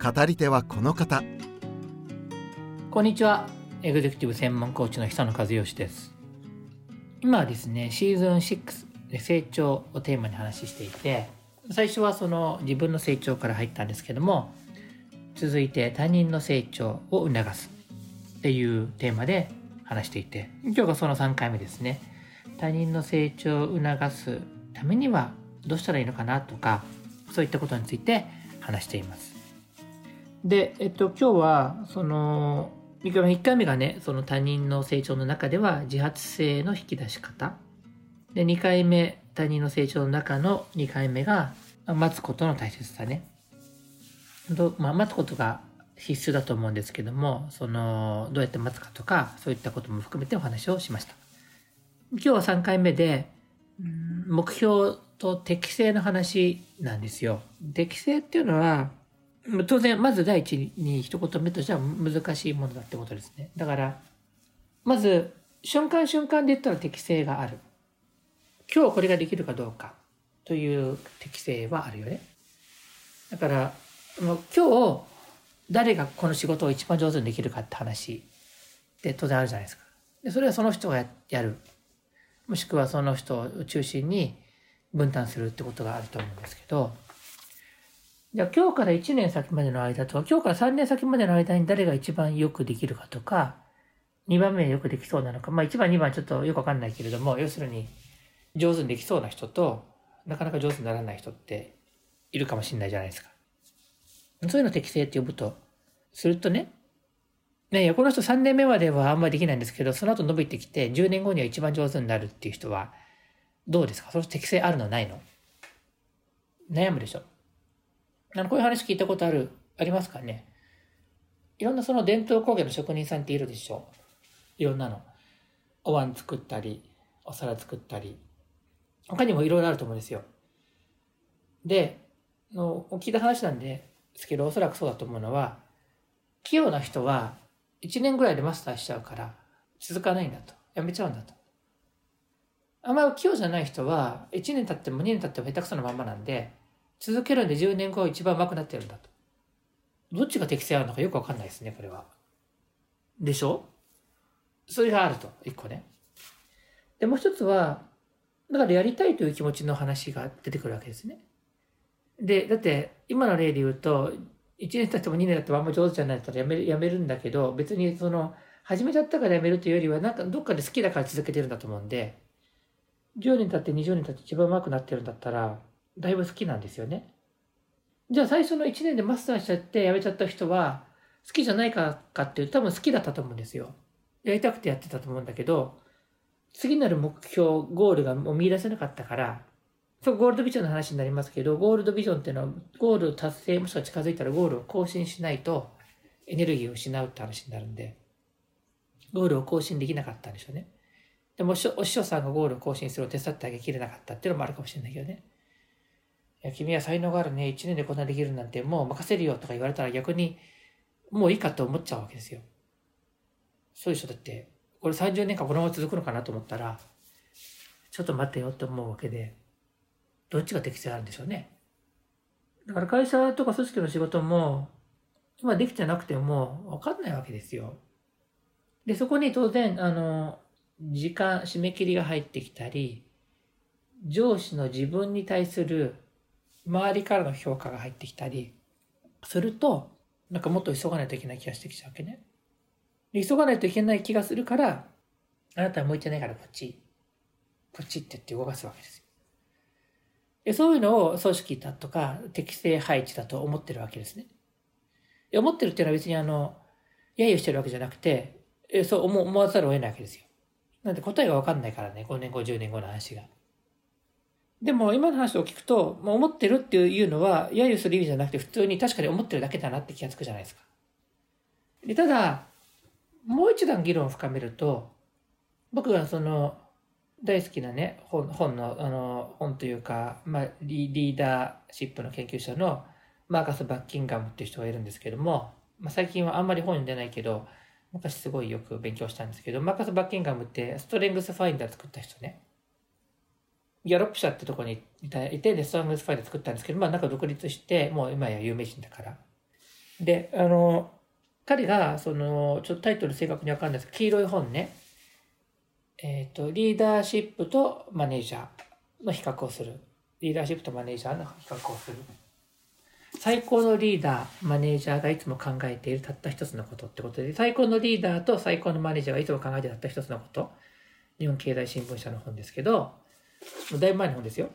語り手はこの方。こんにちは。エグゼクティブ専門コーチの久野和義です。今はですねシーズン6で成長をテーマに話していて最初はその自分の成長から入ったんですけども続いて他人の成長を促すっていうテーマで話していて今日がその3回目ですね。他人の成長を促すためにはどうしたらいいのかなとかそういったことについて話しています。で、えっと、今日はその1回目がねその他人の成長の中では自発性の引き出し方。で2回目他人の成長の中の2回目が待つことの大切さね。ど、まあ、待つことが必須だと思うんですけどもそのどうやって待つかとかそういったことも含めてお話をしました。今日は3回目で目標と適正の話なんですよ。適正っていうのは当然まず第一に一言目としては難しいものだってことですね。だからまず瞬間瞬間で言ったら適性がある。今日これができるかどうかという適性はあるよね。だからもう今日誰がこの仕事を一番上手にできるかって話って当然あるじゃないですか。でそれはその人がやる。もしくはその人を中心に分担するってことがあると思うんですけど。じゃあ今日から1年先までの間と今日から3年先までの間に誰が一番よくできるかとか2番目よくできそうなのか。まあ1番2番ちょっとよくわかんないけれども要するに上手にできそうな人となかなか上手にならない人っているかもしれないじゃないですか。そういうの適正って呼ぶとするとねねいやこの人3年目まではあんまりできないんですけどその後伸びてきて10年後には一番上手になるっていう人はどうですか？その適性あるの？ないの？悩むでしょ？あのこういう話聞いたことあるありますかね？いろんなその伝統工芸の職人さんっているでしょ？いろんなの。お椀作ったりお皿作ったり。他にもいろいろあると思うんですよ。での聞いた話なんですけどおそらくそうだと思うのは器用な人は1年ぐらいでマスターしちゃうから続かないんだと。やめちゃうんだと。あんまり器用じゃない人は1年経っても2年経っても下手くそなまんまなんで続けるんで10年後一番上手くなってるんだと。どっちが適性あるのかよくわかんないですねこれは。でしょ？それがあると1個ね。でもう一つはだからやりたいという気持ちの話が出てくるわけですね。でだって今の例で言うと1年経っても2年経ってもあんま上手じゃないったらやめるやめるんだけど別にその始めちゃったからやめるというよりはなんかどっかで好きだから続けてるんだと思うんで10年経って20年経って一番上手くなってるんだったらだいぶ好きなんですよね。じゃあ最初の1年でマスターしちゃってやめちゃった人は好きじゃないかかっていうと多分好きだったと思うんですよ。やりたくてやってたと思うんだけど次なる目標ゴールがもう見出せなかったからそうゴールドビジョンの話になりますけどゴールドビジョンっていうのはゴール達成もしくは近づいたらゴールを更新しないとエネルギーを失うって話になるんでゴールを更新できなかったんでしょうね。でもお師匠さんがゴールを更新するを手伝ってあげきれなかったっていうのもあるかもしれないけどね。いや、君は才能があるね。1年でこんなできるなんてもう任せるよとか言われたら逆にもういいかと思っちゃうわけですよ。そういう人だって、これ30年間このまま続くのかなと思ったら、ちょっと待ってよって思うわけで、どっちが適性あるんでしょうね。だから会社とか組織の仕事も、今できてなくてもわかんないわけですよ。で、そこに当然、あの、時間、締め切りが入ってきたり、上司の自分に対する周りからの評価が入ってきたりすると、なんかもっと急がないといけない気がしてきちゃうわけね。急がないといけない気がするから、あなたは向いてないからこっち、こっちって言って動かすわけですよ。でそういうのを組織だとか適正配置だと思ってるわけですね。思ってるっていうのは別にあの、揶揄してるわけじゃなくて、そう思わざるを得ないわけですよ。なんで答えがわかんないからね、5年後、10年後の話が。でも今の話を聞くと、もう思ってるっていうのは、揶揄する意味じゃなくて、普通に確かに思ってるだけだなって気がつくじゃないですか。でただ、もう一段議論を深めると、僕がその、大好きなね、本本の、あの、本というか、まあリ、リーダーシップの研究者のマーカス・バッキンガムっていう人がいるんですけども、まあ、最近はあんまり本読んでないけど、昔すごいよく勉強したんですけど、マーカス・バッキンガムってストレングスファインダー作った人ね。ギャロップ社ってとこにいて、で、ストレングスファインダー作ったんですけど、まあなんか独立して、もう今や有名人だから。で、あの、彼が、その、ちょっとタイトル正確にわかんないですけど、黄色い本ね、えっ、ー、と、リーダーシップとマネージャーの比較をする。リーダーシップとマネージャーの比較をする。最高のリーダー、マネージャーがいつも考えているたった一つのことってことで、最高のリーダーと最高のマネージャーがいつも考えてたった一つのこと。日本経済新聞社の本ですけど、だいぶ前の本ですよ。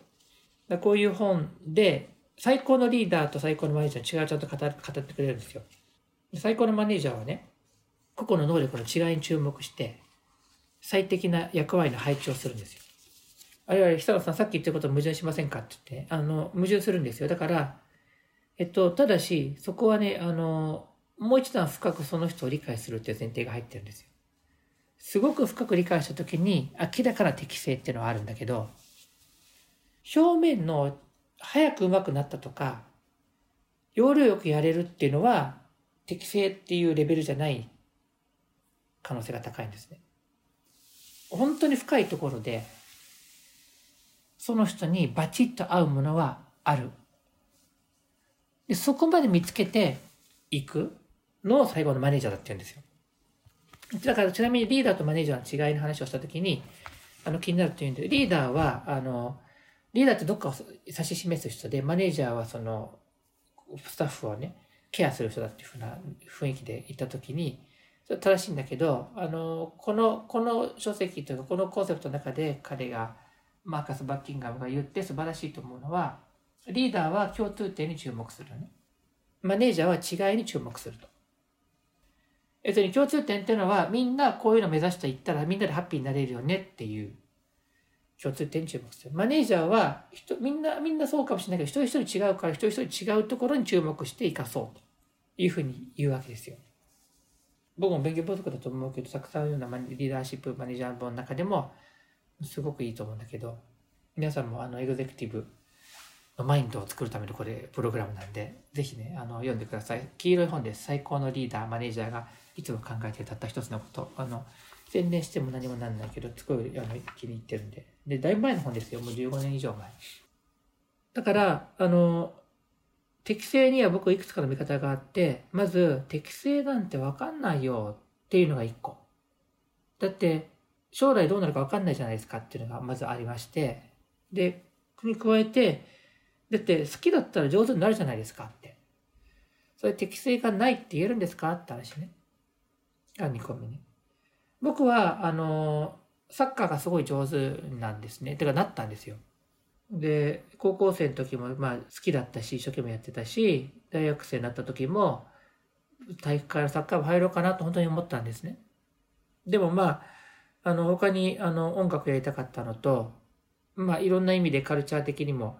だこういう本で、最高のリーダーと最高のマネージャーの違いをちゃんと語ってくれるんですよ。最高のマネージャーはね、個々の能力の違いに注目して、最適な役割の配置をするんですよ。あるいは、久野さんさっき言ったこと矛盾しませんかって言って、あの、矛盾するんですよ。だから、えっと、ただし、そこはね、あの、もう一段深くその人を理解するっていう前提が入ってるんですよ。すごく深く理解したときに、明らかな適性っていうのはあるんだけど、表面の早く上手くなったとか、要領よくやれるっていうのは、適性っていうレベルじゃない可能性が高いんですね。本当に深いところで、その人にバチッと合うものはある。でそこまで見つけていくのを最後のマネージャーだって言うんですよ。だからちなみにリーダーとマネージャーの違いの話をしたときに、あの気になるというんで、リーダーは、あの、リーダーってどっかを指し示す人で、マネージャーはその、スタッフをね、ケアする人だっていうふうな雰囲気で言ったときに、それ正しいんだけど、あの、この、この書籍というか、このコンセプトの中で彼が、マーカス・バッキンガムが言って素晴らしいと思うのは、リーダーは共通点に注目するね。マネージャーは違いに注目すると。別に共通点っていうのは、みんなこういうの目指していったらみんなでハッピーになれるよねっていう共通点注目する。マネージャーは人、みんな、みんなそうかもしれないけど、一人一人違うから、一人一人違うところに注目して生かそうというふうに言うわけですよ。僕も勉強不足だと思うけど、たくさんようなリーダーシップマネージャー本の中でも、すごくいいと思うんだけど、皆さんもあのエグゼクティブのマインドを作るためのこれプログラムなんで、ぜひね、あの読んでください。黄色い本です。最高のリーダー、マネージャーがいつも考えてたった一つのこと。あの、宣伝しても何もなんないけど、すごいあの気に入ってるんで。で、だいぶ前の本ですよ。もう15年以上前。だから、あの、適正には僕いくつかの見方があって、まず適正なんてわかんないよっていうのが一個。だって、将来どうなるかわかんないじゃないですかっていうのがまずありまして、で、に加えて、だって好きだったら上手になるじゃないですかって。それ適性がないって言えるんですかって話ね。あ、2個目ね。僕は、あの、サッカーがすごい上手なんですね。てかなったんですよ。で、高校生の時もまあ好きだったし、一生懸命やってたし、大学生になった時も、体育会のサッカー部入ろうかなと本当に思ったんですね。でもまあ、あの、他にあの音楽やりたかったのと、まあいろんな意味でカルチャー的にも、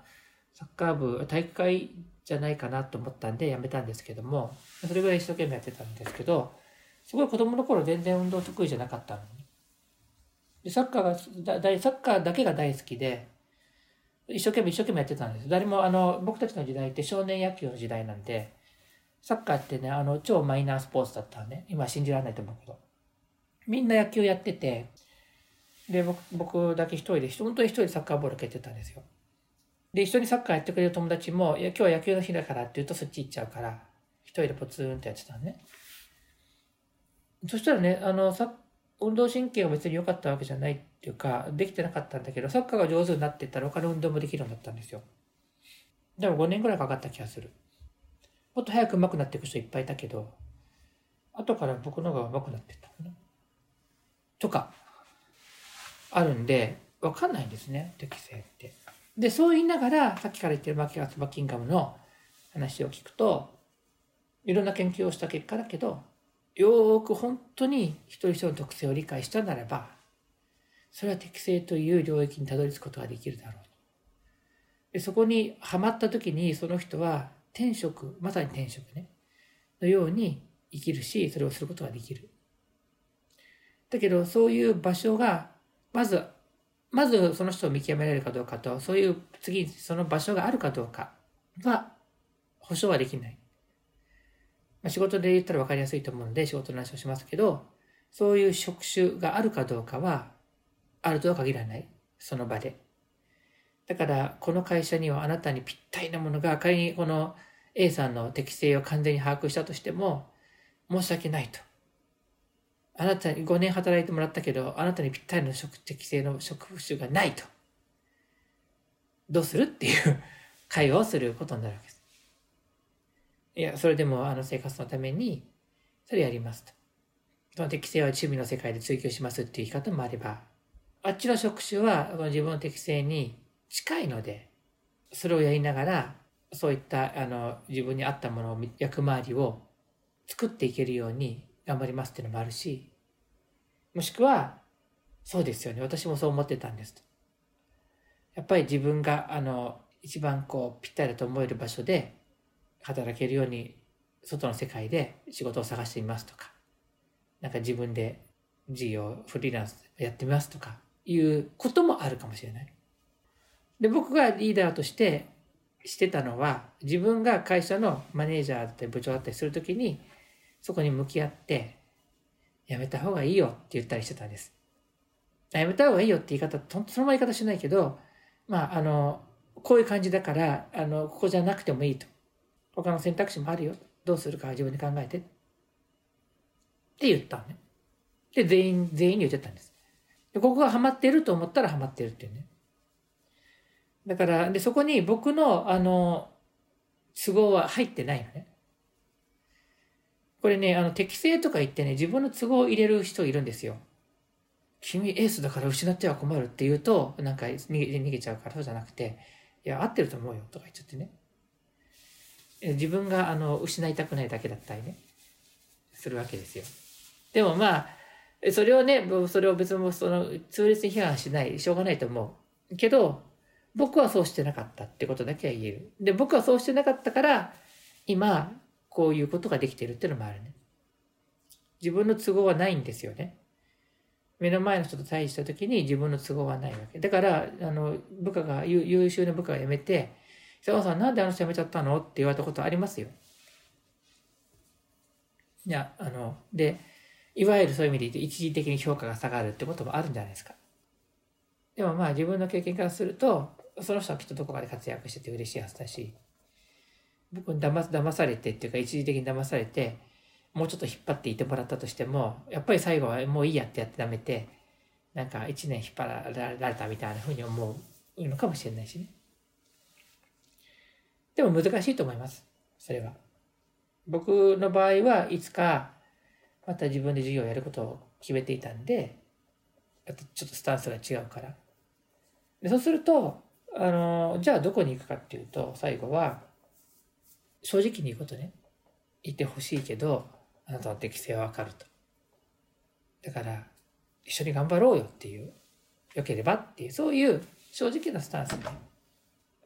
サッカー部、体育会じゃないかなと思ったんでやめたんですけども、それぐらい一生懸命やってたんですけど、すごい子供の頃全然運動得意じゃなかったのに。で、サッカーが、だサッカーだけが大好きで、一生懸命一生懸命やってたんです。誰も、あの、僕たちの時代って少年野球の時代なんで、サッカーってね、あの、超マイナースポーツだったね。今信じられないと思うけど。みんな野球やってて、で、僕、僕だけ一人で、本当に一人でサッカーボール蹴ってたんですよ。で、一緒にサッカーやってくれる友達も、いや、今日は野球の日だからって言うとそっち行っちゃうから、一人でポツンとやってたのね。そしたらね、あの、サッ運動神経が別に良かったわけじゃないっていうか、できてなかったんだけど、サッカーが上手になってったら他の運動もできるようになったんですよ。でも5年ぐらいかかった気がする。もっと早く上手くなっていく人いっぱいいたけど、後から僕の方が上手くなってったかな。とか、あるんで、わかんないんですね、適性って。で、そう言いながら、さっきから言ってるマキアス・バッキンガムの話を聞くと、いろんな研究をした結果だけど、よーく本当に一人一人の特性を理解したならば、それは適正という領域にたどり着くことができるだろう。でそこにはまった時にその人は転職、まさに転職ね、のように生きるし、それをすることができる。だけど、そういう場所が、まず、まずその人を見極められるかどうかと、そういう次に、その場所があるかどうかは、保証はできない。まあ、仕事で言ったら分かりやすいと思うので、仕事の話をしますけど、そういう職種があるかどうかは、あるとは限らない。その場で。だから、この会社にはあなたにぴったりなものが、仮にこの A さんの適性を完全に把握したとしても、申し訳ないと。あなたに5年働いてもらったけど、あなたにぴったりの職適性の職種がないと。どうするっていう会話をすることになるわけです。いや、それでもあの生活のために、それやりますと。その適性は趣味の世界で追求しますっていう言い方もあれば、あっちの職種は自分の適性に近いので、それをやりながら、そういったあの自分に合ったものを、役回りを作っていけるように頑張りますっていうのもあるし、もしくは、そうですよね。私もそう思ってたんですと。やっぱり自分が、あの、一番こう、ぴったりだと思える場所で働けるように、外の世界で仕事を探してみますとか、なんか自分で事業、フリーランスやってみますとか、いうこともあるかもしれない。で、僕がリーダーとしてしてたのは、自分が会社のマネージャーだったり部長だったりするときに、そこに向き合って、やめた方がいいよって言ったりしてたんです。やめた方がいいよって言い方、そのまま言い方しないけど、まあ、あの、こういう感じだから、あの、ここじゃなくてもいいと。他の選択肢もあるよ。どうするかは自分で考えて。って言ったのね。で、全員、全員に言ってたんです。で、ここがハマってると思ったらハマってるっていうね。だから、で、そこに僕の、あの、都合は入ってないのね。これね、あの、適正とか言ってね、自分の都合を入れる人いるんですよ。君エースだから失っては困るって言うと、なんか逃げ逃げちゃうからそうじゃなくて、いや、合ってると思うよとか言っちゃってね。自分があの失いたくないだけだったりね、するわけですよ。でもまあ、それをね、それを別にその痛烈に批判しない、しょうがないと思う。けど、僕はそうしてなかったってことだけは言える。で、僕はそうしてなかったから、今、こういうことができてるっていうのもあるね。自分の都合はないんですよね。目の前の人と対峙した時に自分の都合はないわけ。だから、あの、部下が、優秀な部下が辞めて、佐川さんなんであの人辞めちゃったの？って言われたことありますよ。いや、あの、で、いわゆるそういう意味で言うと一時的に評価が下がるってこともあるんじゃないですか。でもまあ自分の経験からすると、その人はきっとどこかで活躍してて嬉しいはずだし、僕に騙騙されてっていうか一時的に騙されて、もうちょっと引っ張っていてもらったとしても、やっぱり最後はもういいやってやってダメて、なんか一年引っ張られたみたいなふうに思うのかもしれないしね。でも難しいと思います。それは。僕の場合はいつかまた自分で授業をやることを決めていたんで、ちょっとスタンスが違うから。でそうすると、あの、じゃあどこに行くかっていうと、最後は、正直に言うことね。言ってほしいけど、あなたの適性はわかると。だから、一緒に頑張ろうよっていう、良ければっていう、そういう正直なスタンスで、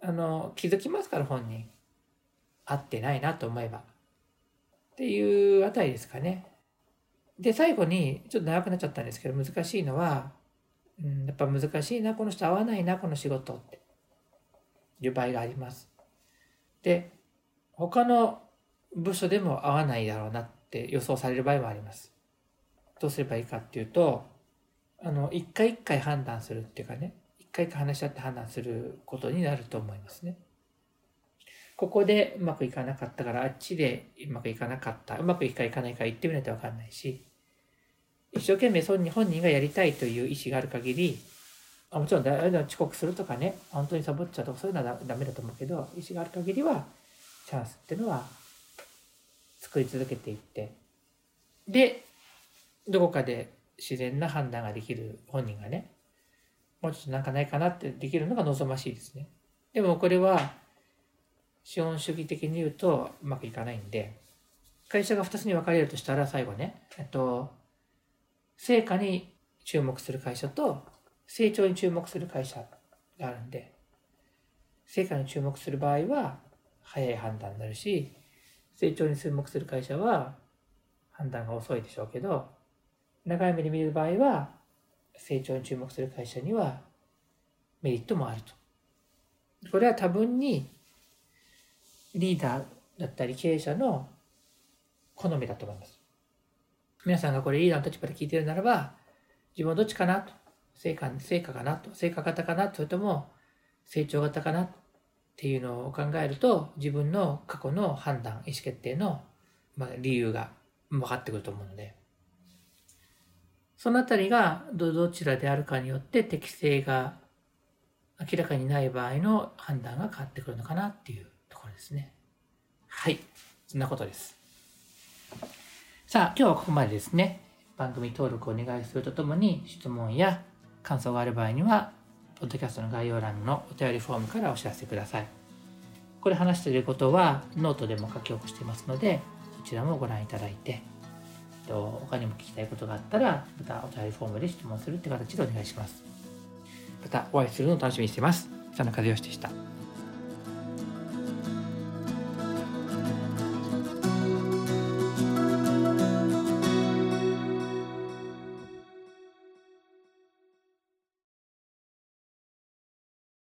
あの、気づきますから本人。合ってないなと思えば。っていうあたりですかね。で、最後に、ちょっと長くなっちゃったんですけど、難しいのは、うん、やっぱ難しいな、この人合わないな、この仕事って。いう場合があります。で、他の部署でも合わないだろうなって予想される場合もあります。どうすればいいかっていうと、あの、一回一回判断するっていうかね、回一回話し合って判断することになると思いますね。ここでうまくいかなかったから、あっちでうまくいかなかった。うまくいくかいかないか言ってみないとわかんないし、一生懸命本人がやりたいという意思がある限り、もちろん遅刻するとかね、本当にサボっちゃうとかそういうのはダメだと思うけど、意思がある限りは、チャンスっていうのは作り続けていって、で、どこかで自然な判断ができる本人がね、もうちょっとなんかないかなってできるのが望ましいですね。でもこれは、資本主義的に言うとうまくいかないんで、会社が2つに分かれるとしたら最後ね、えっと、成果に注目する会社と成長に注目する会社があるんで、成果に注目する場合は早い判断になるし成長に注目する会社は判断が遅いでしょうけど長い目で見る場合は成長に注目する会社にはメリットもあると。これは多分にリーダーだったり経営者の好みだと思います。皆さんがこれリーダーの立場で聞いてるならば自分はどっちかなと成果成果かなと成果型かなそれとも成長型かなっていうのを考えると自分の過去の判断意思決定の、まあ、理由が分かってくると思うのでそのあたりがどちらであるかによって適性が明らかにない場合の判断が変わってくるのかなっていうところですね。はい。そんなことです。さあ、今日はここまでですね。番組登録をお願いするとともに質問や感想がある場合には、ポッドキャストの概要欄のお便りフォームからお知らせください。これ話していることはノートでも書き起こしていますので、そちらもご覧いただいて、と他にも聞きたいことがあったら、またお便りフォームで質問するって形でお願いします。またお会いするのを楽しみにしています。佐野和義でした。